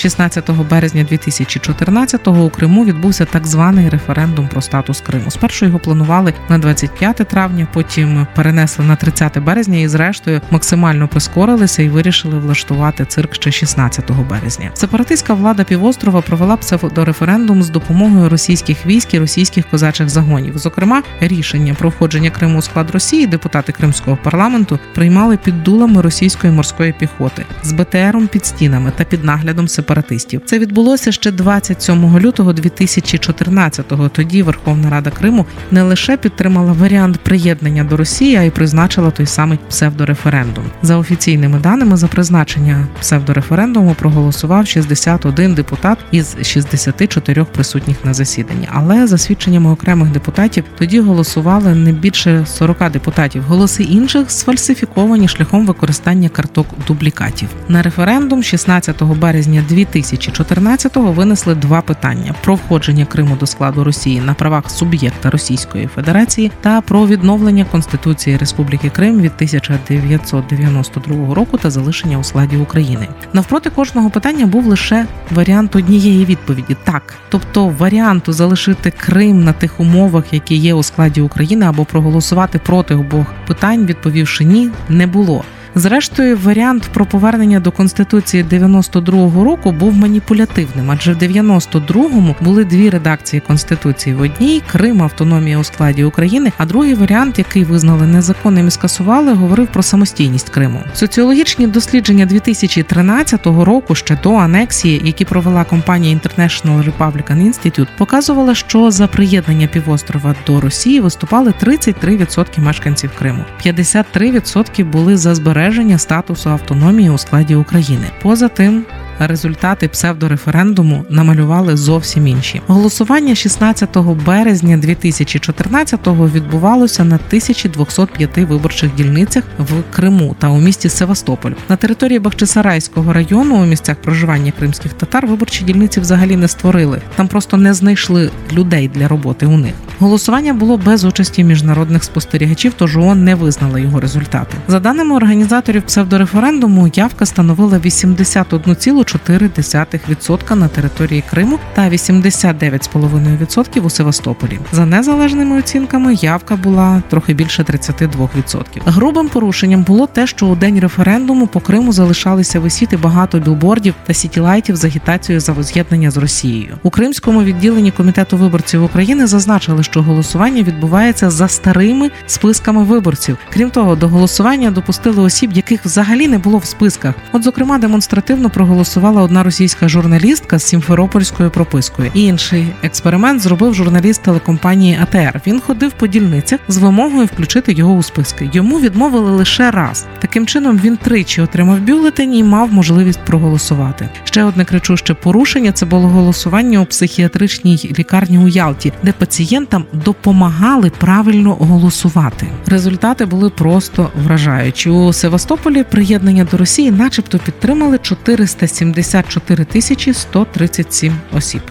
16 березня 2014-го у Криму відбувся так званий референдум про статус Криму. Спершу його планували на 25 травня, потім перенесли на 30 березня і, зрештою, максимально прискорилися і вирішили влаштувати цирк ще 16 березня. Сепаратистська влада півострова провела псевдореферендум з допомогою російських військ і російських козачих загонів. Зокрема, рішення про входження Криму у склад Росії депутати Кримського парламенту приймали під дулами російської морської піхоти з БТРом під стінами та під наглядом сепаратистів сепаратистів. Це відбулося ще 27 лютого 2014-го. Тоді Верховна Рада Криму не лише підтримала варіант приєднання до Росії, а й призначила той самий псевдореферендум. За офіційними даними за призначення псевдореферендуму проголосував 61 депутат із 64 присутніх на засіданні. Але за свідченнями окремих депутатів тоді голосували не більше 40 депутатів. Голоси інших сфальсифіковані шляхом використання карток дублікатів. На референдум 16 березня 2014-го винесли два питання: про входження Криму до складу Росії на правах суб'єкта Російської Федерації та про відновлення Конституції Республіки Крим від 1992 року та залишення у складі України. Навпроти кожного питання був лише варіант однієї відповіді так, тобто варіанту залишити Крим на тих умовах, які є у складі України, або проголосувати проти обох питань, відповівши ні, не було. Зрештою, варіант про повернення до конституції 92-го року був маніпулятивним, адже в 92-му були дві редакції конституції. В одній Крим автономія у складі України, а другий варіант, який визнали незаконним і скасували, говорив про самостійність Криму. Соціологічні дослідження 2013 року ще до анексії, які провела компанія International Republican Institute, показували, що за приєднання півострова до Росії виступали 33% мешканців Криму, 53% були за збереження збереження статусу автономії у складі України. Поза тим, результати псевдореферендуму намалювали зовсім інші. Голосування 16 березня 2014-го відбувалося на 1205 виборчих дільницях в Криму та у місті Севастополь. На території Бахчисарайського району у місцях проживання кримських татар виборчі дільниці взагалі не створили. Там просто не знайшли людей для роботи у них. Голосування було без участі міжнародних спостерігачів, тож ООН не визнала його результати. За даними організаторів псевдореферендуму, явка становила 81,4% на території Криму та 89,5% у Севастополі. За незалежними оцінками явка була трохи більше 32%. Грубим порушенням було те, що у день референдуму по Криму залишалися висіти багато білбордів та сітілайтів з агітацією за воз'єднання з Росією. У Кримському відділенні комітету виборців України зазначили, що голосування відбувається за старими списками виборців. Крім того, до голосування допустили осіб, яких взагалі не було в списках. От, зокрема, демонстративно проголосувала одна російська журналістка з сімферопольською пропискою. Інший експеримент зробив журналіст телекомпанії АТР. Він ходив по дільницях з вимогою включити його у списки. Йому відмовили лише раз. Таким чином він тричі отримав бюлетені і мав можливість проголосувати. Ще одне кричуще порушення це було голосування у психіатричній лікарні у Ялті, де пацієнтам студентам допомагали правильно голосувати. Результати були просто вражаючі. У Севастополі приєднання до Росії, начебто, підтримали 474 тисячі 137 осіб.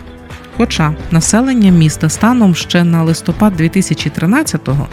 Хоча населення міста станом ще на листопад 2013-го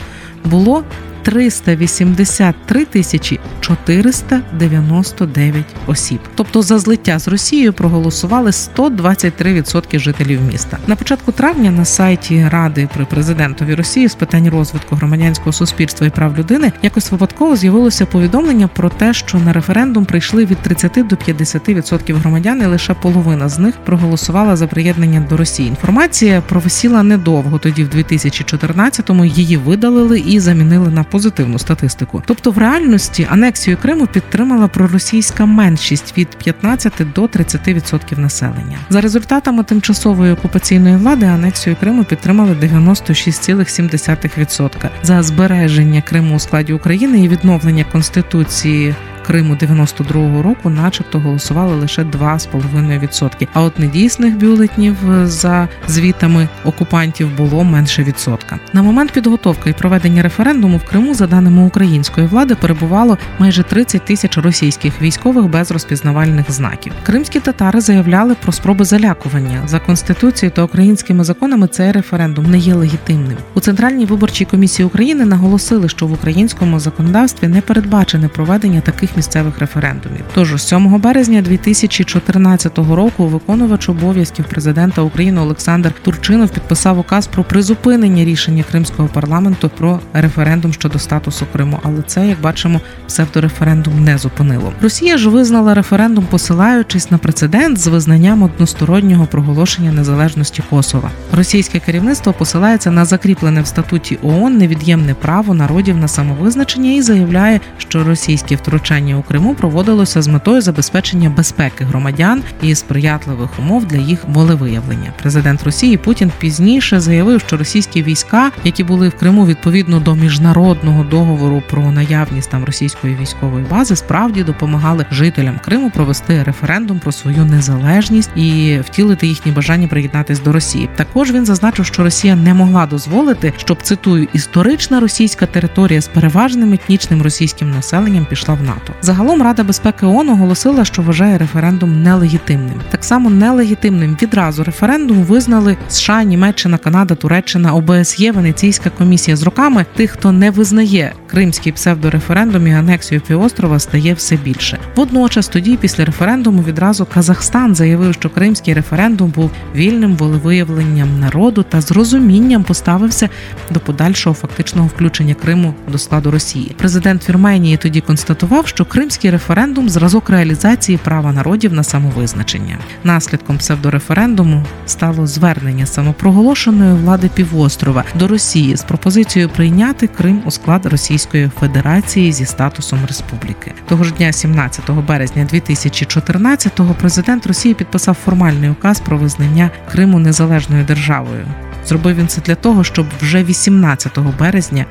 було 383 тисячі 499 осіб. Тобто за злиття з Росією проголосували 123% жителів міста. На початку травня на сайті Ради при президентові Росії з питань розвитку громадянського суспільства і прав людини якось випадково з'явилося повідомлення про те, що на референдум прийшли від 30 до 50% громадян, і лише половина з них проголосувала за приєднання до Росії. Інформація провисіла недовго. Тоді в 2014-му її видалили і замінили на позитивну статистику. Тобто, в реальності анексію Криму підтримала проросійська меншість від 15 до 30% населення. За результатами тимчасової окупаційної влади анексію Криму підтримали 96,7%. За збереження Криму у складі України і відновлення конституції Криму 92-го року, начебто, голосували лише 2,5%. А от недійсних бюлетнів за звітами окупантів було менше відсотка. На момент підготовки і проведення референдуму в Криму, за даними української влади, перебувало майже 30 тисяч російських військових без розпізнавальних знаків. Кримські татари заявляли про спроби залякування за конституцією та українськими законами. Цей референдум не є легітимним. У центральній виборчій комісії України наголосили, що в українському законодавстві не передбачене проведення таких місцевих референдумів. Тож 7 березня 2014 року виконувач обов'язків президента України Олександр Турчинов підписав указ про призупинення рішення кримського парламенту про референдум щодо статусу Криму. Але це, як бачимо, псевдореферендум не зупинило. Росія ж визнала референдум, посилаючись на прецедент з визнанням одностороннього проголошення незалежності Косова. Російське керівництво посилається на закріплене в статуті ООН невід'ємне право народів на самовизначення і заявляє, що російське втручання у Криму проводилося з метою забезпечення безпеки громадян і сприятливих умов для їх волевиявлення. Президент Росії Путін пізніше заявив, що російські війська, які були в Криму відповідно до міжнародного договору про наявність там російської військової бази, справді допомагали жителям Криму провести референдум про свою незалежність і втілити їхні бажання приєднатись до Росії. Також він зазначив, що Росія не могла дозволити, щоб цитую історична російська територія з переважним етнічним російським населенням пішла в НАТО. Загалом Рада безпеки ООН оголосила, що вважає референдум нелегітимним. Так само нелегітимним відразу референдум визнали США, Німеччина, Канада, Туреччина, ОБСЄ, Венеційська комісія з роками. Тих, хто не визнає кримський псевдореферендум і анексію півострова, стає все більше. Водночас, тоді, після референдуму, відразу Казахстан заявив, що кримський референдум був вільним волевиявленням народу та з розумінням поставився до подальшого фактичного включення Криму до складу Росії. Президент Вірменії тоді констатував, що кримський референдум зразок реалізації права народів на самовизначення. Наслідком псевдореферендуму стало звернення самопроголошеної влади півострова до Росії з пропозицією прийняти Крим у склад Російської Федерації зі статусом республіки. Того ж дня, 17 березня 2014-го, президент Росії підписав формальний указ про визнання Криму незалежною державою. Зробив він це для того, щоб вже 18 березня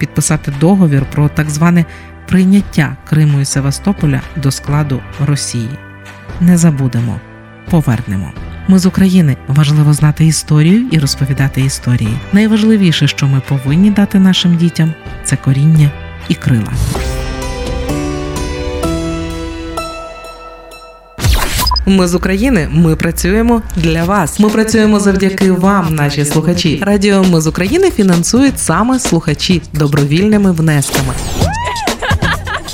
підписати договір про так зване прийняття Криму і Севастополя до складу Росії. Не забудемо, повернемо. Ми з України важливо знати історію і розповідати історії. Найважливіше, що ми повинні дати нашим дітям, це коріння і крила. Ми з України. Ми працюємо для вас. Ми працюємо завдяки вам, наші слухачі. Радіо Ми з України фінансують саме слухачі добровільними внесками.